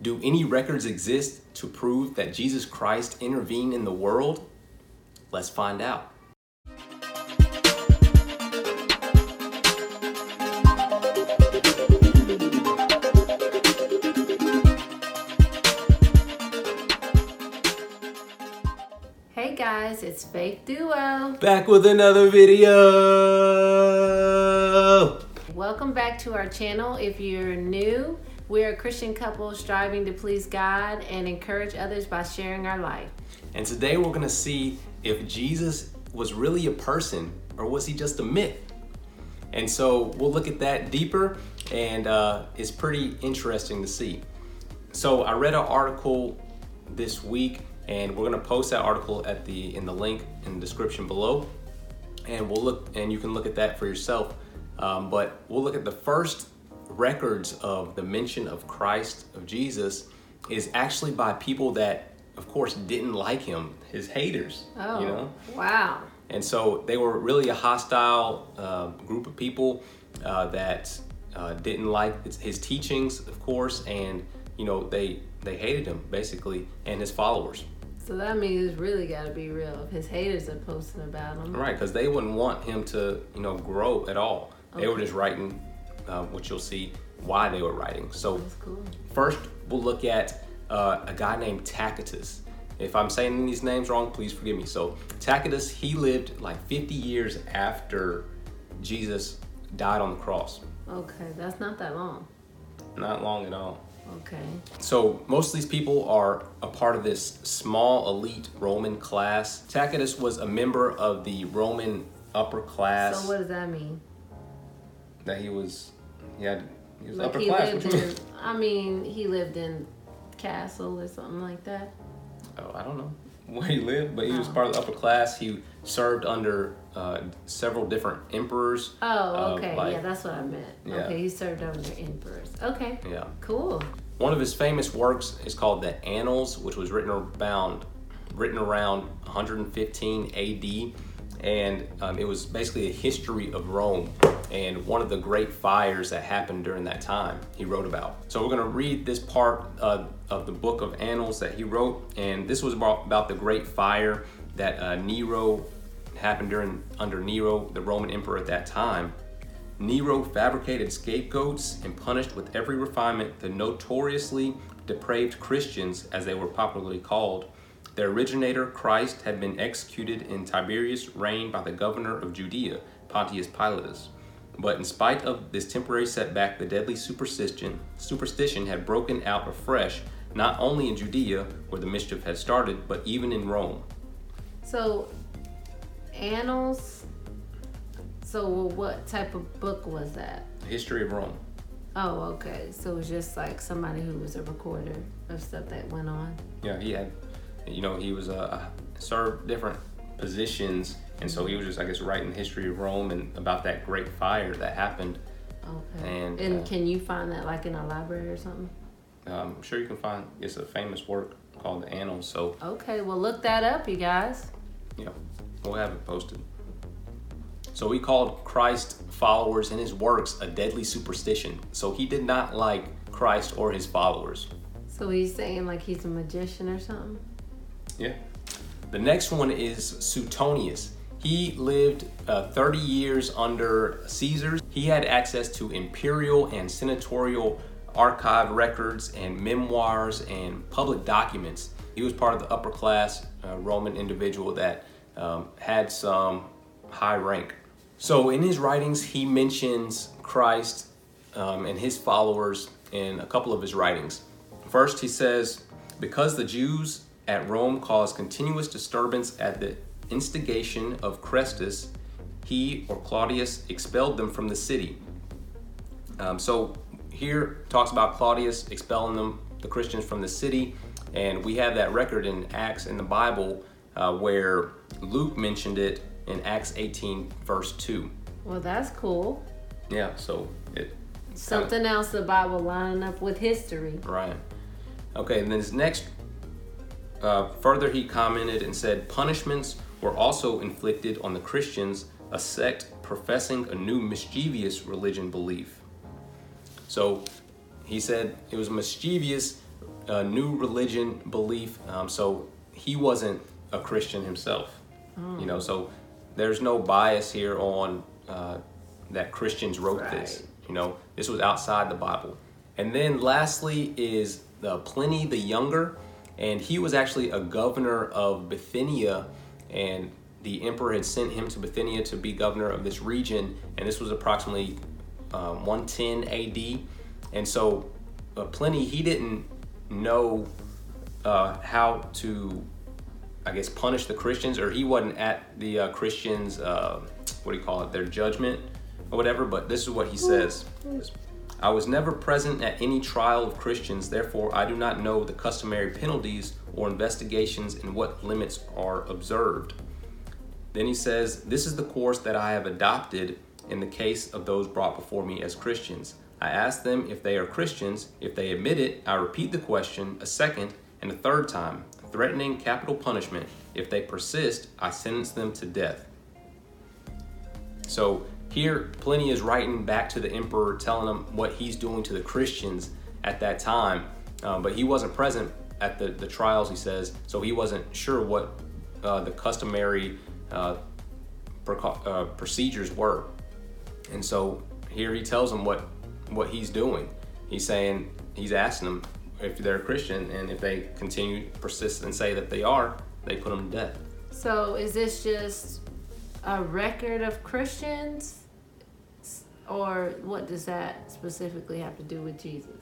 Do any records exist to prove that Jesus Christ intervened in the world? Let's find out. Hey guys, it's Faith Duo. Back with another video. Welcome back to our channel. If you're new, we're a Christian couple striving to please God and encourage others by sharing our life. And today we're going to see if Jesus was really a person or was he just a myth? And so we'll look at that deeper, and uh, it's pretty interesting to see. So I read an article this week, and we're going to post that article at the in the link in the description below, and we'll look and you can look at that for yourself. Um, but we'll look at the first records of the mention of Christ of Jesus is actually by people that, of course, didn't like him, his haters. Oh, You know. wow. And so they were really a hostile uh, group of people uh, that uh, didn't like his, teachings, of course, and you know they they hated him basically and his followers, So that means it's really got to be real if his haters are posting about him. right? Because they wouldn't want him to you know grow at all. They were just writing, uh, which you'll see why they were writing. So cool. first, we'll look at uh, a guy named Tacitus. If I'm saying these names wrong, please forgive me. So Tacitus, he lived like 50 years after Jesus died on the cross. Okay, that's not that long. Not long at all. Okay. So most of these people are a part of this small elite Roman class. Tacitus was a member of the Roman upper class. So what does that mean? that he was, he had, he was Like upper he class. lived in. I mean, he lived in castle or something like that. Oh, I don't know where he lived, but he was Oh. part of the upper class. He served under uh, several different emperors. Oh, Uh, okay. like- yeah, that's what I meant. Yeah. Okay, he served under emperors. Okay, Yeah. cool. One of his famous works is called the Annals, which was written around written around 115 A.D. and um, it was basically a history of Rome and one of the great fires that happened during that time. He wrote about. So we're going to read this part uh, of the book of Annals that he wrote, and this was about, about the great fire that uh, Nero happened during under Nero, the Roman emperor at that time. Nero fabricated scapegoats and punished with every refinement the notoriously depraved Christians, as they were popularly called. Their originator, Christ, had been executed in Tiberius' reign by the governor of Judea, Pontius Pilatus. But in spite of this temporary setback, the deadly superstition, superstition had broken out afresh, not only in Judea, where the mischief had started, but even in Rome. So, annals. So, what type of book was that? History of Rome. Oh, okay. So it was just like somebody who was a recorder of stuff that went on. Yeah, he had, you know, he was uh, served different positions, and so he was just, I guess, writing the history of Rome and about that great fire that happened. Okay. And, And, uh, can you find that like in a library or something? Um, I'm sure you can find it's a famous work called the Annals. So Okay, well look that up, you guys. yeah, we'll have it posted. So he called Christ followers and his works a deadly superstition. So he did not like Christ or his followers. So he's saying like he's a magician or something. Yeah. The next one is Suetonius. He lived uh, 30 years under Caesar. He had access to imperial and senatorial archive records and memoirs and public documents. He was part of the upper class uh, Roman individual that um, had some high rank. So in his writings, he mentions Christ um, and his followers in a couple of his writings. First, he says, Because the Jews at Rome caused continuous disturbance at the instigation of Chrestus, he or Claudius expelled them from the city. Um, so here talks about Claudius expelling them, the Christians from the city, and we have that record in Acts in the Bible uh, where Luke mentioned it in Acts 18, verse 2. Well, that's cool. Yeah, so it Something else the Bible lining up with history. Right. Okay, and then his next, uh, further he commented and said, punishments were also inflicted on the Christians, a sect professing a new mischievous religion belief. So he said it was mischievous a new religion belief. Um, so he wasn't a Christian himself. You know, so there's no bias here on uh, that Christians wrote this. You know, this was outside the Bible. And then lastly is the Pliny the Younger, and he was actually a governor of Bithynia, and the emperor had sent him to Bithynia to be governor of this region, and this was approximately um, 110 AD. And so uh, Pliny, he didn't know uh, how to, I guess, punish the Christians, or he wasn't at the uh, Christians, uh, what do you call it, their judgment or whatever. But this is what he says. I was never present at any trial of Christians, therefore, I do not know the customary penalties or investigations and what limits are observed. Then he says, This is the course that I have adopted in the case of those brought before me as Christians. I ask them if they are Christians. If they admit it, I repeat the question a second and a third time, threatening capital punishment. If they persist, I sentence them to death. So here, Pliny is writing back to the emperor, telling him what he's doing to the Christians at that time. Uh, but he wasn't present at the, the trials, he says, so he wasn't sure what uh, the customary uh, uh, procedures were. And so here he tells them what what he's doing. He's saying he's asking them if they're a Christian, and if they continue persist and say that they are, they put them to death. So is this just a record of Christians? Or what does that specifically have to do with Jesus?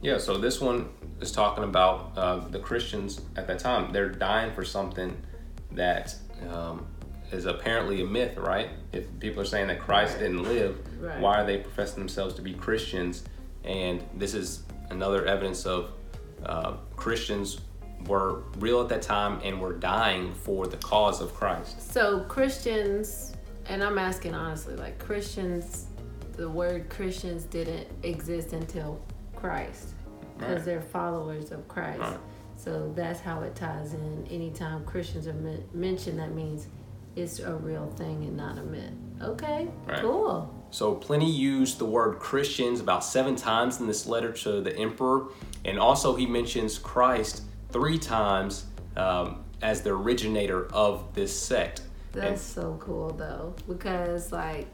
Yeah, so this one is talking about uh, the Christians at that time. They're dying for something that um, is apparently a myth, right? If people are saying that Christ Right. didn't live, Right. why are they professing themselves to be Christians? And this is another evidence of uh, Christians were real at that time and were dying for the cause of Christ. So Christians, and I'm asking honestly, like Christians, the word Christians didn't exist until Christ, because Right. they're followers of Christ. Right. So that's how it ties in. Anytime Christians are men- mentioned, that means it's a real thing and not a myth. Okay, Right. cool. So Pliny used the word Christians about seven times in this letter to the emperor, and also he mentions Christ three times um, as the originator of this sect. That's so cool though, because like,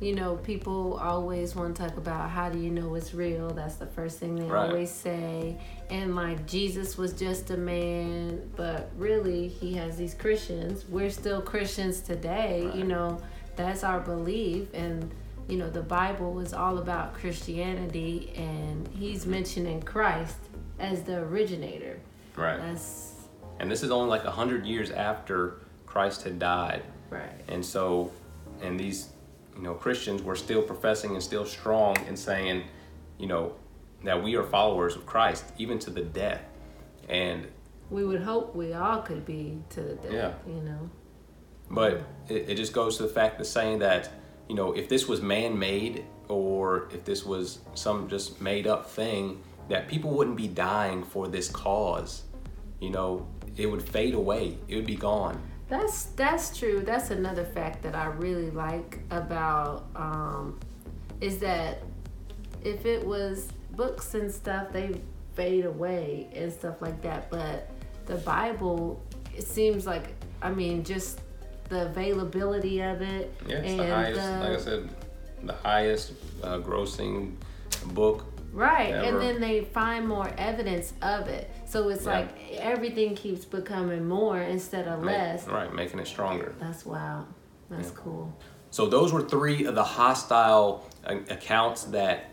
you know, people always want to talk about how do you know it's real. That's the first thing they Right. always say. And like Jesus was just a man, but really he has these Christians. We're still Christians today. You know, that's our belief and. You know, the Bible is all about Christianity, and he's mm-hmm. mentioning Christ as the originator. Right. That's And this is only like a hundred years after Christ had died. right. And so, and these, you know, Christians were still professing and still strong in saying, you know, that we are followers of Christ, even to the death. And We would hope we all could be to the death, Yeah. you know. But it, it just goes to the fact of saying that, you know, if this was man made or if this was some just made up thing, that people wouldn't be dying for this cause. You know, it would fade away, it would be gone. That's that's true. That's another fact that I really like about um, is that if it was books and stuff, they fade away and stuff like that. But the Bible, it seems like I mean, just the availability of it Yeah, it's and the highest, the- like I said, the highest uh, grossing book. Right, ever. and then they find more evidence of it. So it's Yeah. like everything keeps becoming more instead of make- less. right, making it stronger. That's wild. That's cool. So those were three of the hostile uh, accounts that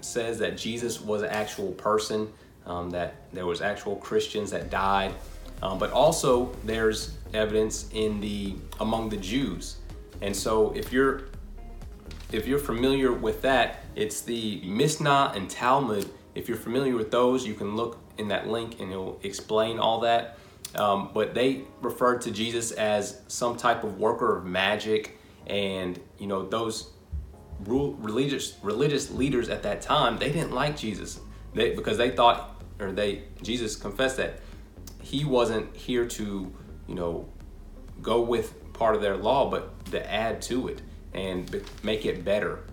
says that Jesus was an actual person, um, that there was actual Christians that died, um, but also there's evidence in the among the Jews. And so if you're if you're familiar with that, it's the Mishnah and Talmud. If you're familiar with those, you can look in that link and it'll explain all that. Um, but they referred to Jesus as some type of worker of magic, and you know those religious religious leaders at that time they didn't like Jesus they, because they thought or they Jesus confessed that he wasn't here to you know go with part of their law, but to add to it and make it better.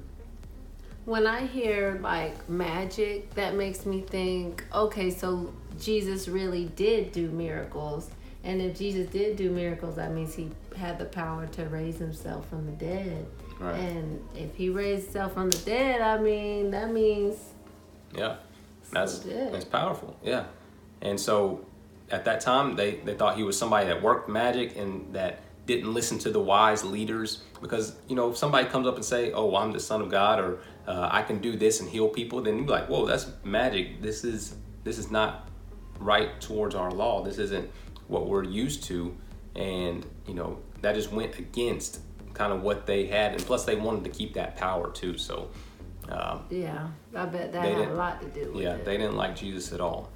When I hear like magic, that makes me think, okay, so Jesus really did do miracles. And if Jesus did do miracles, that means he had the power to raise himself from the dead. Right. And if he raised himself from the dead, I mean, that means Yeah, that's good. that's powerful. Yeah, and so at that time they they thought he was somebody that worked magic and that didn't listen to the wise leaders because you know if somebody comes up and say, "Oh, I'm the son of God," or uh, "I can do this and heal people," then you're like, "Whoa, that's magic. This is this is not right towards our law. This isn't what we're used to," and you know that just went against kind of what they had, and plus they wanted to keep that power too. So. Um, yeah, I bet that had a lot to do with yeah, it. they didn't like Jesus at all.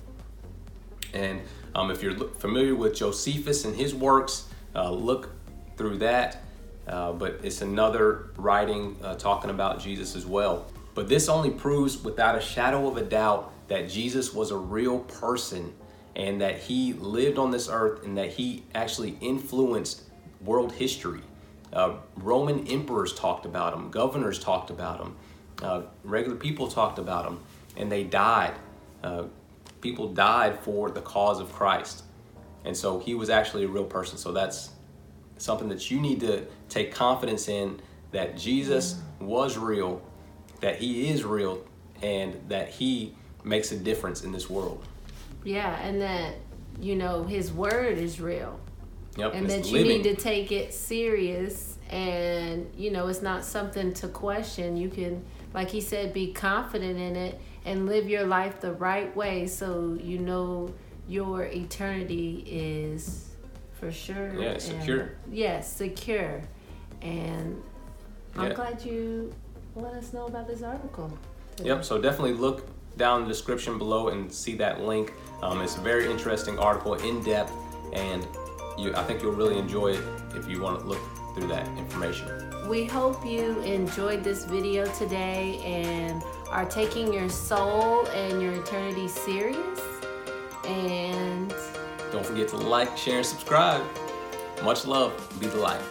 And um, if you're familiar with Josephus and his works, uh, look through that. Uh, but it's another writing uh, talking about Jesus as well. But this only proves without a shadow of a doubt that Jesus was a real person and that he lived on this earth and that he actually influenced world history. Uh, Roman emperors talked about him, governors talked about him, uh, regular people talked about him, and they died. Uh, people died for the cause of Christ. And so he was actually a real person. So that's something that you need to take confidence in that Jesus was real, that he is real, and that he makes a difference in this world. Yeah, and that you know his word is real, Yep, and that you living. need to take it serious. And you know it's not something to question. You can, like he said, be confident in it and live your life the right way, so you know your eternity is for sure. Yeah, and- secure. Yes, secure. And I'm glad you let us know about this article. Yep, so definitely look down in the description below and see that link. Um, it's a very interesting article, in depth, and you, I think you'll really enjoy it if you want to look through that information. We hope you enjoyed this video today and are taking your soul and your eternity serious. And Don't forget to like, share, and subscribe. Much love. Be the light.